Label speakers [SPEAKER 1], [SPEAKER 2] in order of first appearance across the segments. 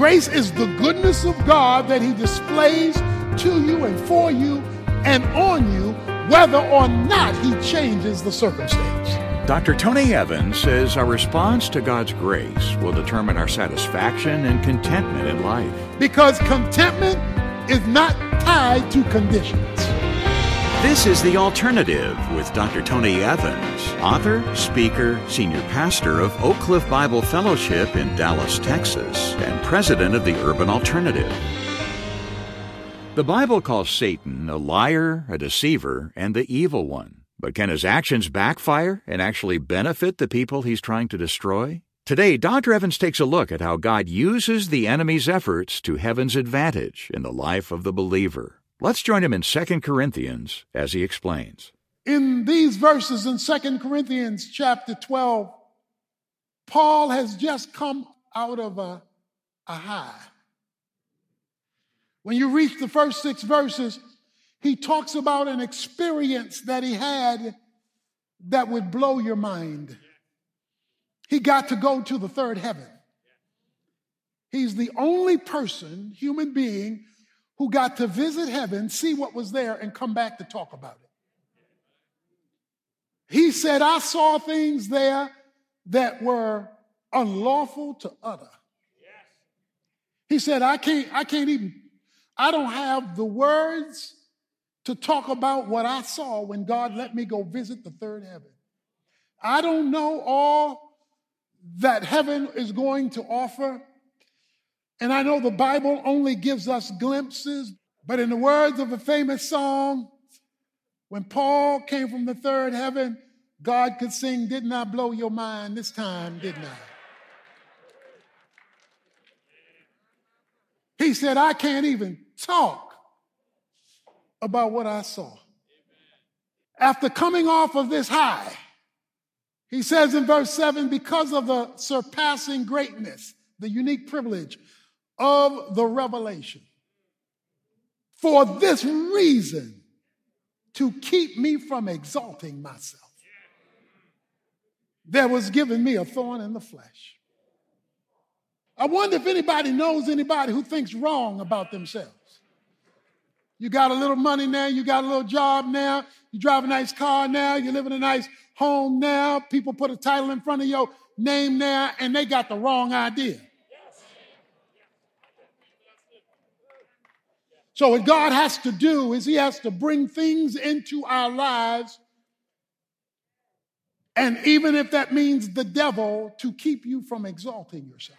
[SPEAKER 1] Grace is the goodness of God that He displays to you and for you and on you, whether or not He changes the circumstance.
[SPEAKER 2] Dr. Tony Evans says our response to God's grace will determine our satisfaction and contentment in life.
[SPEAKER 1] Because contentment is not tied to conditions.
[SPEAKER 2] This is The Alternative with Dr. Tony Evans, author, speaker, senior pastor of Oak Cliff Bible Fellowship in Dallas, Texas, and president of the Urban Alternative. The Bible calls Satan a liar, a deceiver, and the evil one. But can his actions backfire and actually benefit the people he's trying to destroy? Today, Dr. Evans takes a look at how God uses the enemy's efforts to heaven's advantage in the life of the believer. Let's join him in 2 Corinthians as he explains.
[SPEAKER 1] In these verses in 2 Corinthians chapter 12, Paul has just come out of a, a high. When you reach the first six verses, he talks about an experience that he had that would blow your mind. He got to go to the third heaven. He's the only person, human being, who got to visit heaven, see what was there, and come back to talk about it. He said, I saw things there that were unlawful to utter. He said, I can't, I can't even, I don't have the words to talk about what I saw when God let me go visit the third heaven. I don't know all that heaven is going to offer. And I know the Bible only gives us glimpses, but in the words of a famous song, when Paul came from the third heaven, God could sing, Didn't I blow your mind this time, didn't I? He said, I can't even talk about what I saw. After coming off of this high, he says in verse 7 because of the surpassing greatness, the unique privilege of the revelation, for this reason, to keep me from exalting myself, there was given me a thorn in the flesh. I wonder if anybody knows anybody who thinks wrong about themselves. You got a little money now. You got a little job now. You drive a nice car now. You live in a nice home now. People put a title in front of your name now, and they got the wrong idea. So, what God has to do is He has to bring things into our lives, and even if that means the devil, to keep you from exalting yourself.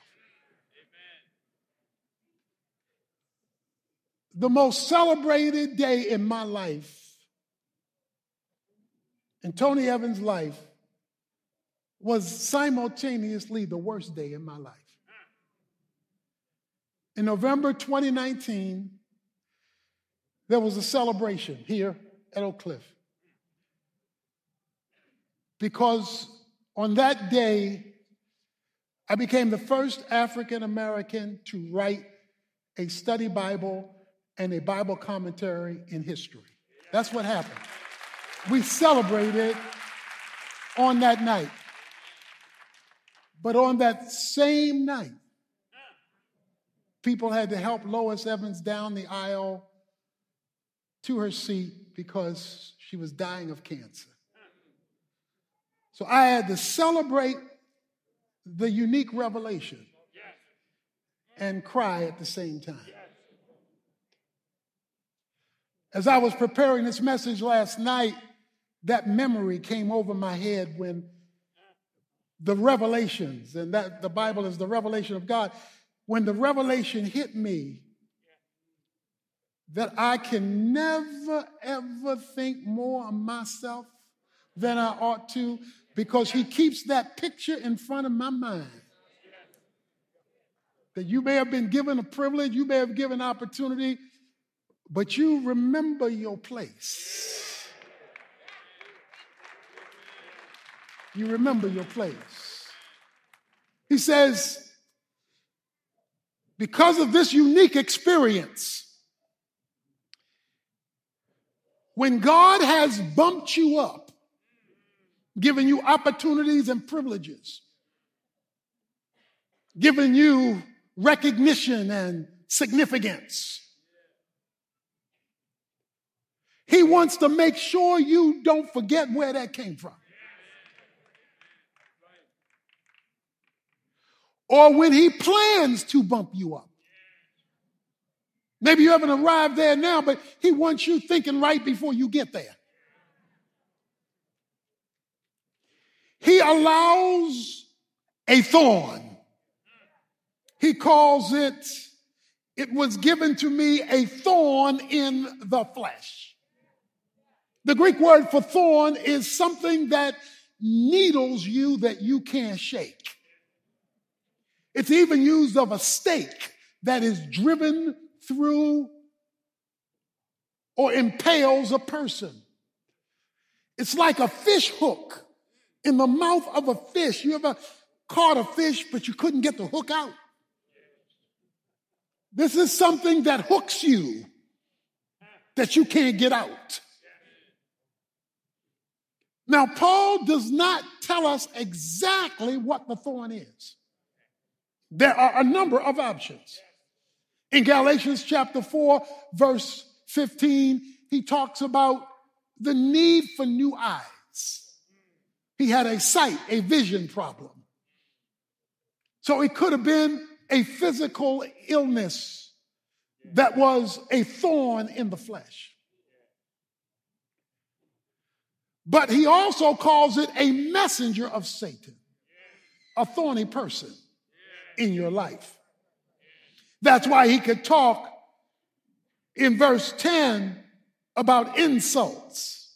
[SPEAKER 1] the most celebrated day in my life, in Tony Evans' life, was simultaneously the worst day in my life. In November 2019, there was a celebration here at Oak Cliff. Because on that day, I became the first African American to write a study Bible and a Bible commentary in history. That's what happened. We celebrated on that night. But on that same night, people had to help Lois Evans down the aisle to her seat because she was dying of cancer. So I had to celebrate the unique revelation and cry at the same time. As I was preparing this message last night, that memory came over my head when the revelations, and that the Bible is the revelation of God, when the revelation hit me that I can never ever think more of myself than I ought to because he keeps that picture in front of my mind. That you may have been given a privilege, you may have given opportunity but you remember your place. You remember your place. He says, because of this unique experience, when God has bumped you up, given you opportunities and privileges, given you recognition and significance. He wants to make sure you don't forget where that came from. Or when he plans to bump you up. Maybe you haven't arrived there now, but he wants you thinking right before you get there. He allows a thorn. He calls it, it was given to me a thorn in the flesh. The Greek word for thorn is something that needles you that you can't shake. It's even used of a stake that is driven through or impales a person. It's like a fish hook in the mouth of a fish. You ever caught a fish, but you couldn't get the hook out? This is something that hooks you that you can't get out. Now, Paul does not tell us exactly what the thorn is. There are a number of options. In Galatians chapter 4, verse 15, he talks about the need for new eyes. He had a sight, a vision problem. So it could have been a physical illness that was a thorn in the flesh. But he also calls it a messenger of Satan, a thorny person in your life. That's why he could talk in verse 10 about insults.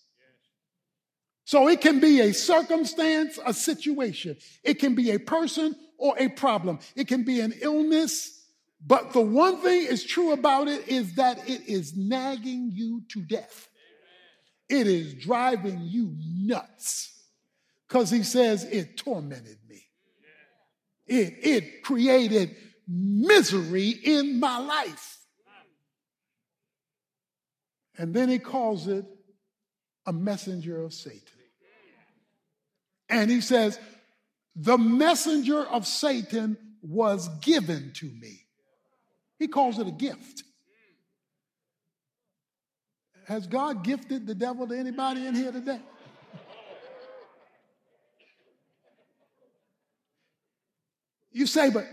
[SPEAKER 1] So it can be a circumstance, a situation. It can be a person or a problem. It can be an illness. But the one thing is true about it is that it is nagging you to death. It is driving you nuts. Because he says it tormented me. It, it created misery in my life. And then he calls it a messenger of Satan. And he says, the messenger of Satan was given to me. He calls it a gift. Has God gifted the devil to anybody in here today? You say, but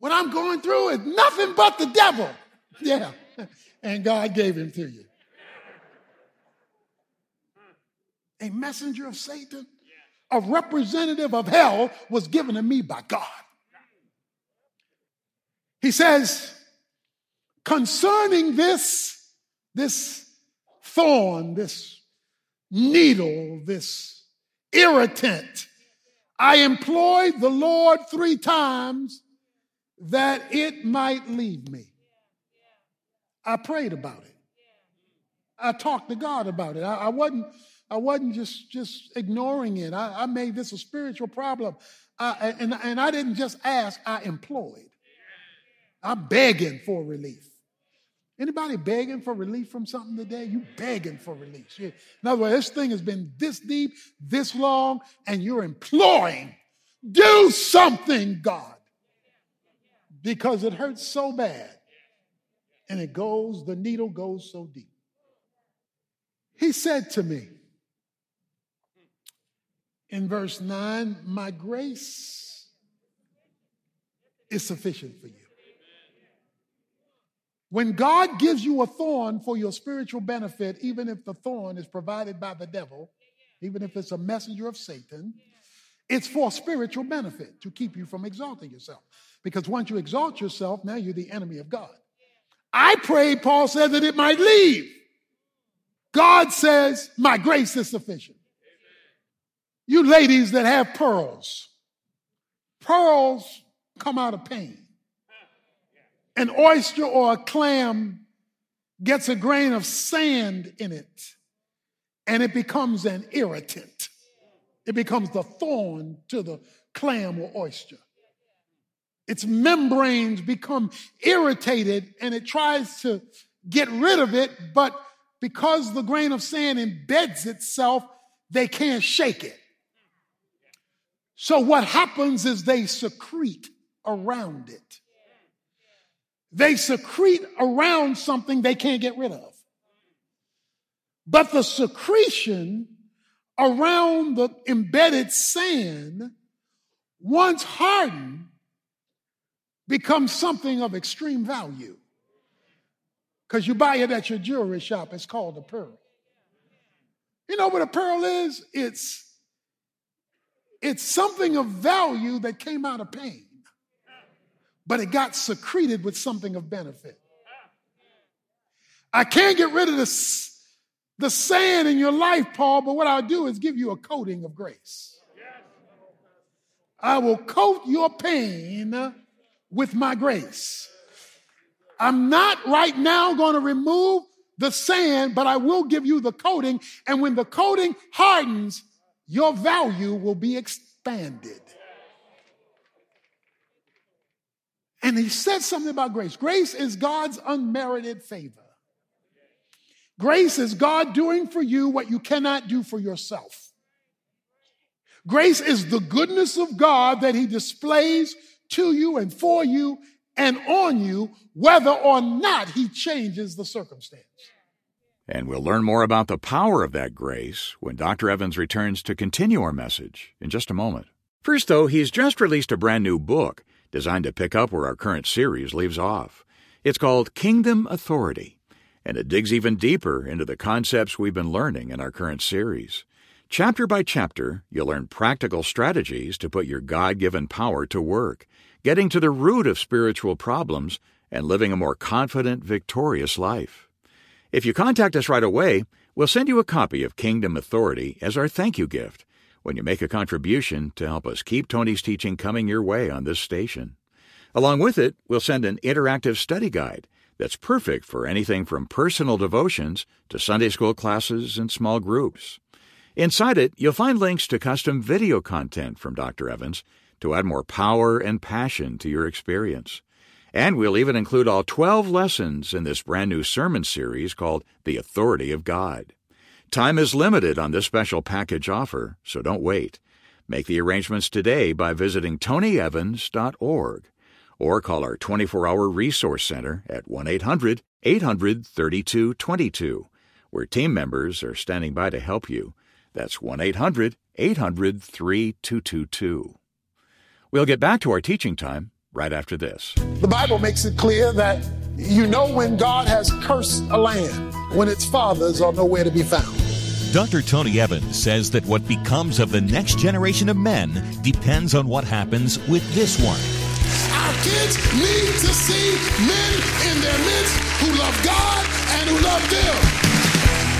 [SPEAKER 1] what I'm going through is nothing but the devil. Yeah. And God gave him to you. A messenger of Satan, a representative of hell was given to me by God. He says, concerning this, this thorn, this needle, this irritant, I employed the Lord three times that it might leave me. I prayed about it. I talked to God about it. I, I wasn't, I wasn't just, just ignoring it. I, I made this a spiritual problem. I, and, and I didn't just ask, I employed. I'm begging for relief. Anybody begging for relief from something today? You begging for relief. In other words, this thing has been this deep, this long, and you're imploring, do something, God because it hurts so bad. And it goes, the needle goes so deep. He said to me in verse 9, My grace is sufficient for you. When God gives you a thorn for your spiritual benefit, even if the thorn is provided by the devil, even if it's a messenger of Satan, it's for spiritual benefit to keep you from exalting yourself. Because once you exalt yourself, now you're the enemy of God. I prayed, Paul said, that it might leave. God says, My grace is sufficient. You ladies that have pearls, pearls come out of pain. An oyster or a clam gets a grain of sand in it and it becomes an irritant. It becomes the thorn to the clam or oyster its membranes become irritated and it tries to get rid of it, but because the grain of sand embeds itself, they can't shake it. So what happens is they secrete around it. they secrete around something they can't get rid of. But the secretion around the embedded sand, once hardened, becomes something of extreme value. Because you buy it at your jewelry shop, it's called a pearl. You know what a pearl is? It's it's something of value that came out of pain, but it got secreted with something of benefit. I can't get rid of the, the sand in your life, Paul, but what I'll do is give you a coating of grace. I will coat your pain with my grace. I'm not right now going to remove the sand, but I will give you the coating. And when the coating hardens, your value will be expanded. And he said something about grace. Grace is God's unmerited favor. Grace is God doing for you what you cannot do for yourself. Grace is the goodness of God that he displays to you and for you and on you, whether or not he changes the circumstance.
[SPEAKER 2] And we'll learn more about the power of that grace when Dr. Evans returns to continue our message in just a moment. First, though, he's just released a brand new book designed to pick up where our current series leaves off. It's called Kingdom Authority, and it digs even deeper into the concepts we've been learning in our current series. Chapter by chapter, you'll learn practical strategies to put your God given power to work, getting to the root of spiritual problems and living a more confident, victorious life. If you contact us right away, we'll send you a copy of Kingdom Authority as our thank you gift when you make a contribution to help us keep Tony's teaching coming your way on this station. Along with it, we'll send an interactive study guide that's perfect for anything from personal devotions to Sunday school classes and small groups. Inside it, you'll find links to custom video content from Dr. Evans to add more power and passion to your experience. And we'll even include all 12 lessons in this brand new sermon series called The Authority of God. Time is limited on this special package offer, so don't wait. Make the arrangements today by visiting tonyevans.org or call our 24 hour resource center at 1 800 800 3222, where team members are standing by to help you. That's 1 800 800 3222. We'll get back to our teaching time right after this.
[SPEAKER 1] The Bible makes it clear that you know when God has cursed a land, when its fathers are nowhere to be found.
[SPEAKER 3] Dr. Tony Evans says that what becomes of the next generation of men depends on what happens with this one.
[SPEAKER 1] Our kids need to see men in their midst who love God and who love them.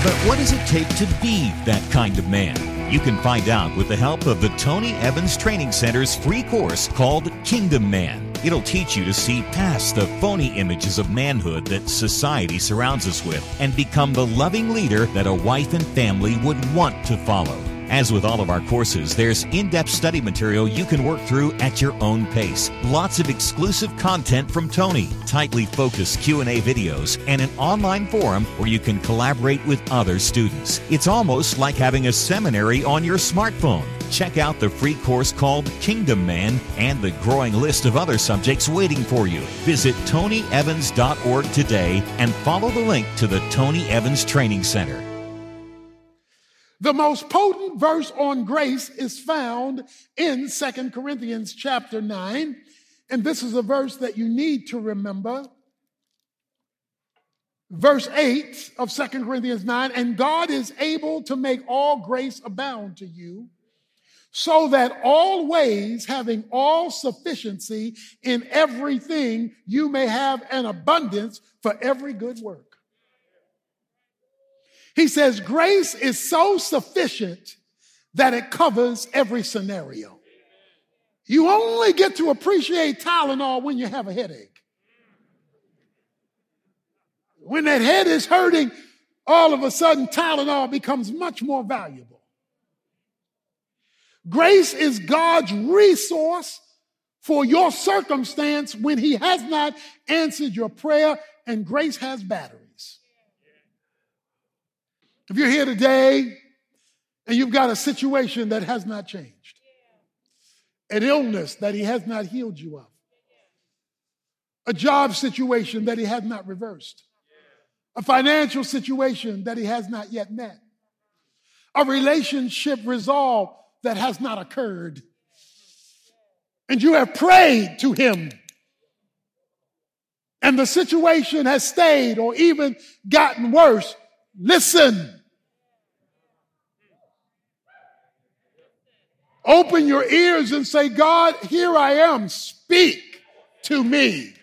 [SPEAKER 3] But what does it take to be that kind of man? You can find out with the help of the Tony Evans Training Center's free course called Kingdom Man. It'll teach you to see past the phony images of manhood that society surrounds us with and become the loving leader that a wife and family would want to follow. As with all of our courses, there's in-depth study material you can work through at your own pace. Lots of exclusive content from Tony, tightly focused Q&A videos, and an online forum where you can collaborate with other students. It's almost like having a seminary on your smartphone. Check out the free course called Kingdom Man and the growing list of other subjects waiting for you. Visit tonyevans.org today and follow the link to the Tony Evans Training Center.
[SPEAKER 1] The most potent verse on grace is found in Second Corinthians chapter 9. And this is a verse that you need to remember. Verse 8 of Second Corinthians 9 And God is able to make all grace abound to you, so that always having all sufficiency in everything, you may have an abundance for every good work. He says, grace is so sufficient that it covers every scenario. You only get to appreciate Tylenol when you have a headache. When that head is hurting, all of a sudden Tylenol becomes much more valuable. Grace is God's resource for your circumstance when He has not answered your prayer, and grace has battery. If you're here today and you've got a situation that has not changed, an illness that He has not healed you of, a job situation that he has not reversed, a financial situation that he has not yet met, a relationship resolve that has not occurred. And you have prayed to him, and the situation has stayed or even gotten worse. Listen. Open your ears and say, God, here I am. Speak to me.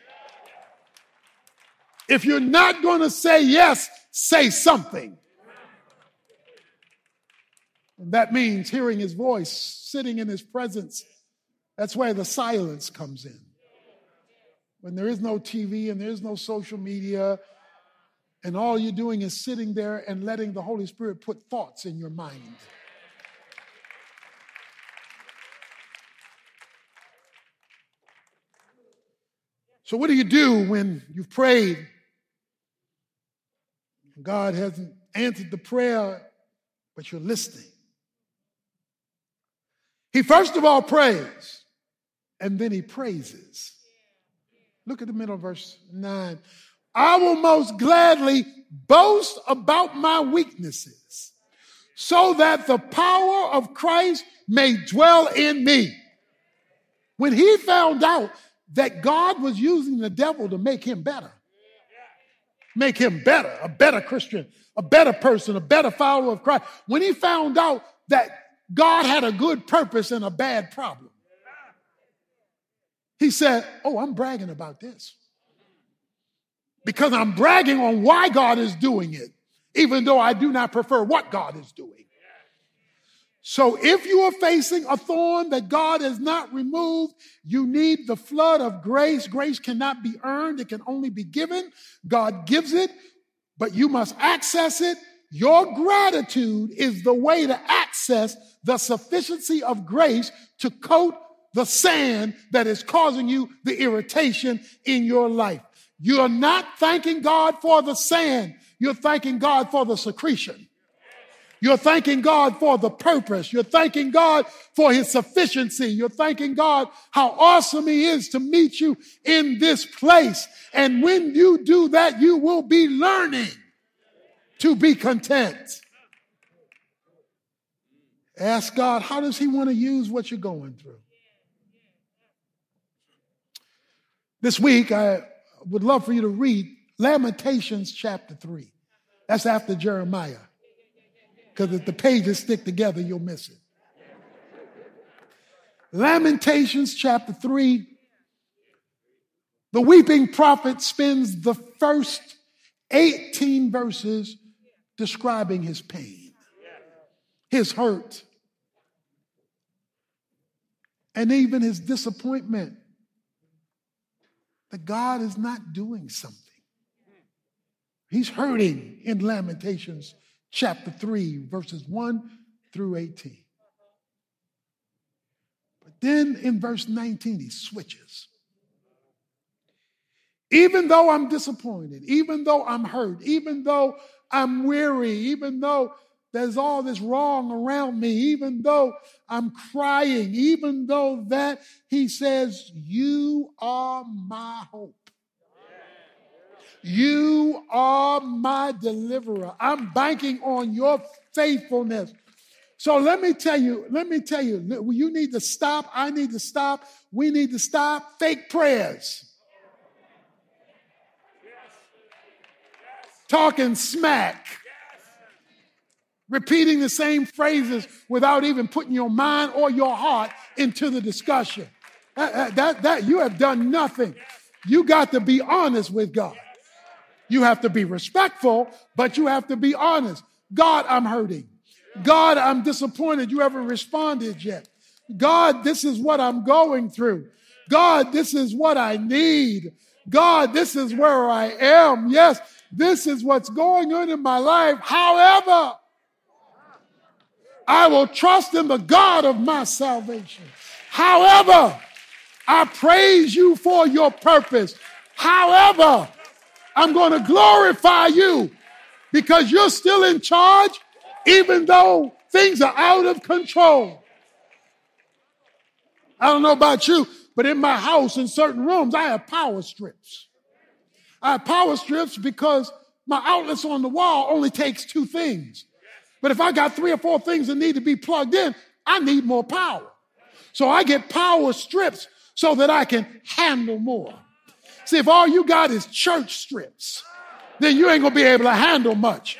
[SPEAKER 1] If you're not going to say yes, say something. And that means hearing his voice, sitting in his presence. That's where the silence comes in. When there is no TV and there is no social media, and all you're doing is sitting there and letting the Holy Spirit put thoughts in your mind. So, what do you do when you've prayed? God hasn't answered the prayer, but you're listening. He first of all prays, and then he praises. Look at the middle of verse 9. I will most gladly boast about my weaknesses, so that the power of Christ may dwell in me. When he found out that God was using the devil to make him better. Make him better, a better Christian, a better person, a better follower of Christ. When he found out that God had a good purpose and a bad problem, he said, Oh, I'm bragging about this. Because I'm bragging on why God is doing it, even though I do not prefer what God is doing. So if you are facing a thorn that God has not removed, you need the flood of grace. Grace cannot be earned. It can only be given. God gives it, but you must access it. Your gratitude is the way to access the sufficiency of grace to coat the sand that is causing you the irritation in your life. You're not thanking God for the sand. You're thanking God for the secretion. You're thanking God for the purpose. You're thanking God for his sufficiency. You're thanking God how awesome he is to meet you in this place. And when you do that, you will be learning to be content. Ask God, how does he want to use what you're going through? This week, I would love for you to read Lamentations chapter 3. That's after Jeremiah. Because if the pages stick together, you'll miss it. Lamentations chapter 3. The weeping prophet spends the first 18 verses describing his pain, his hurt, and even his disappointment that God is not doing something. He's hurting in Lamentations chapter 3, verses 1 through 18. But then in verse 19, he switches. Even though I'm disappointed, even though I'm hurt, even though I'm weary, even though there's all this wrong around me, even though I'm crying, even though that, he says, You are my hope. You are my deliverer. I'm banking on your faithfulness. So let me tell you, let me tell you, you need to stop. I need to stop. We need to stop fake prayers. Talking smack. Repeating the same phrases without even putting your mind or your heart into the discussion. That, that, that you have done nothing. You got to be honest with God. You have to be respectful, but you have to be honest. God, I'm hurting. God, I'm disappointed you haven't responded yet. God, this is what I'm going through. God, this is what I need. God, this is where I am. Yes, this is what's going on in my life. However, I will trust in the God of my salvation. However, I praise you for your purpose. However, I'm going to glorify you because you're still in charge, even though things are out of control. I don't know about you, But in my house, in certain rooms, I have power strips. I have power strips because my outlets on the wall only takes two things. But if I got three or four things that need to be plugged in, I need more power. So I get power strips so that I can handle more. See, if all you got is church strips, then you ain't gonna be able to handle much.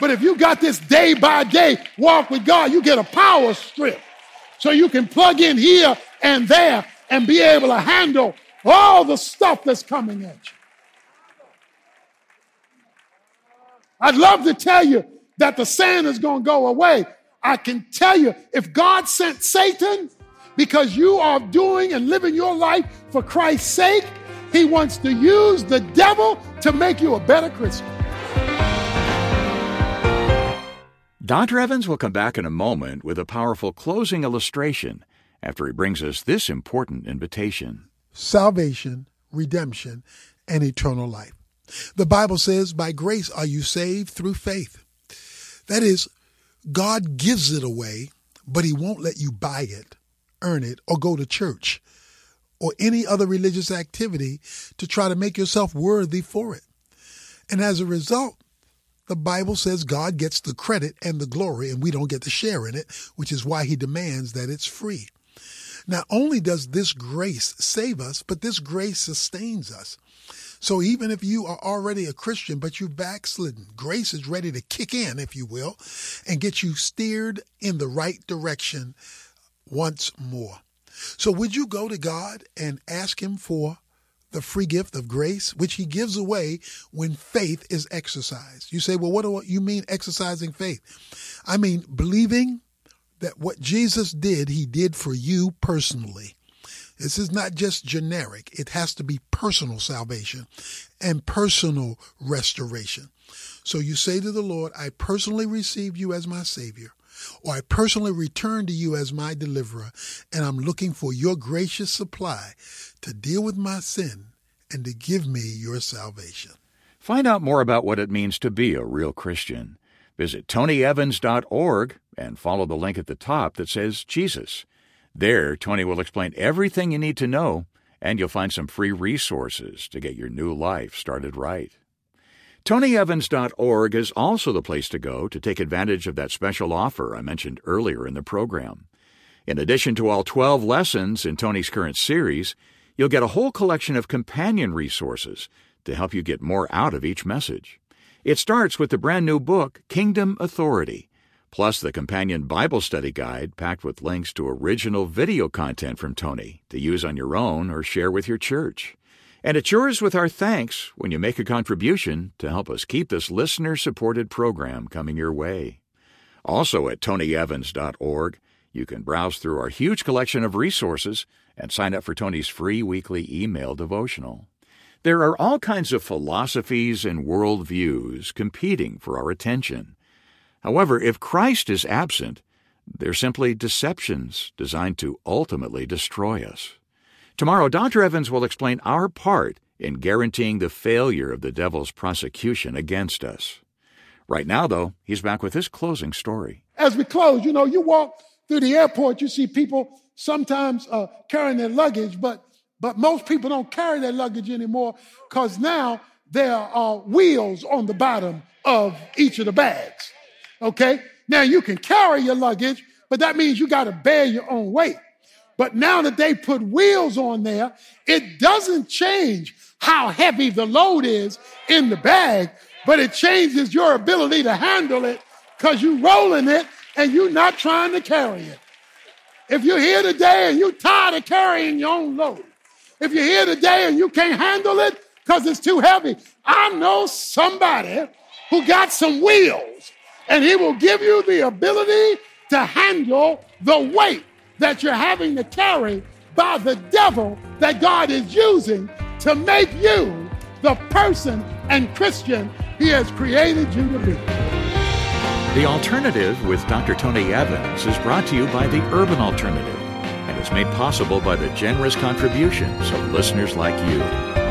[SPEAKER 1] But if you got this day by day walk with God, you get a power strip. So you can plug in here and there and be able to handle all the stuff that's coming at you. I'd love to tell you that the sand is going to go away. I can tell you if God sent Satan because you are doing and living your life for Christ's sake, he wants to use the devil to make you a better Christian.
[SPEAKER 2] Dr. Evans will come back in a moment with a powerful closing illustration after he brings us this important invitation
[SPEAKER 1] salvation, redemption, and eternal life. The Bible says, By grace are you saved through faith. That is, God gives it away, but He won't let you buy it, earn it, or go to church or any other religious activity to try to make yourself worthy for it. And as a result, the Bible says God gets the credit and the glory, and we don't get to share in it, which is why He demands that it's free. Not only does this grace save us, but this grace sustains us. So even if you are already a Christian, but you've backslidden, grace is ready to kick in, if you will, and get you steered in the right direction once more. So would you go to God and ask Him for the free gift of grace, which He gives away when faith is exercised? You say, well, what do you mean exercising faith? I mean believing that what Jesus did, He did for you personally. This is not just generic. It has to be personal salvation and personal restoration. So you say to the Lord, I personally receive you as my Savior, or I personally return to you as my deliverer, and I'm looking for your gracious supply to deal with my sin and to give me your salvation.
[SPEAKER 2] Find out more about what it means to be a real Christian. Visit tonyevans.org and follow the link at the top that says Jesus. There, Tony will explain everything you need to know, and you'll find some free resources to get your new life started right. TonyEvans.org is also the place to go to take advantage of that special offer I mentioned earlier in the program. In addition to all 12 lessons in Tony's current series, you'll get a whole collection of companion resources to help you get more out of each message. It starts with the brand new book, Kingdom Authority plus the companion Bible study guide packed with links to original video content from Tony to use on your own or share with your church. And it's yours with our thanks when you make a contribution to help us keep this listener supported program coming your way. Also at tonyevans.org, you can browse through our huge collection of resources and sign up for Tony's free weekly email devotional. There are all kinds of philosophies and worldviews competing for our attention. However, if Christ is absent, they're simply deceptions designed to ultimately destroy us. Tomorrow, Dr. Evans will explain our part in guaranteeing the failure of the devil's prosecution against us. Right now, though, he's back with his closing story.
[SPEAKER 1] As we close, you know, you walk through the airport, you see people sometimes uh, carrying their luggage, but but most people don't carry their luggage anymore because now there are wheels on the bottom of each of the bags. Okay? Now you can carry your luggage, but that means you got to bear your own weight. But now that they put wheels on there, it doesn't change how heavy the load is in the bag, but it changes your ability to handle it because you're rolling it and you're not trying to carry it. If you're here today and you're tired of carrying your own load, if you're here today and you can't handle it because it's too heavy, I know somebody who got some wheels and He will give you the ability to handle the weight that you're having to carry by the devil that God is using to make you the person and Christian He has created you to be.
[SPEAKER 2] The Alternative with Dr. Tony Evans is brought to you by the Urban Alternative and is made possible by the generous contributions of listeners like you.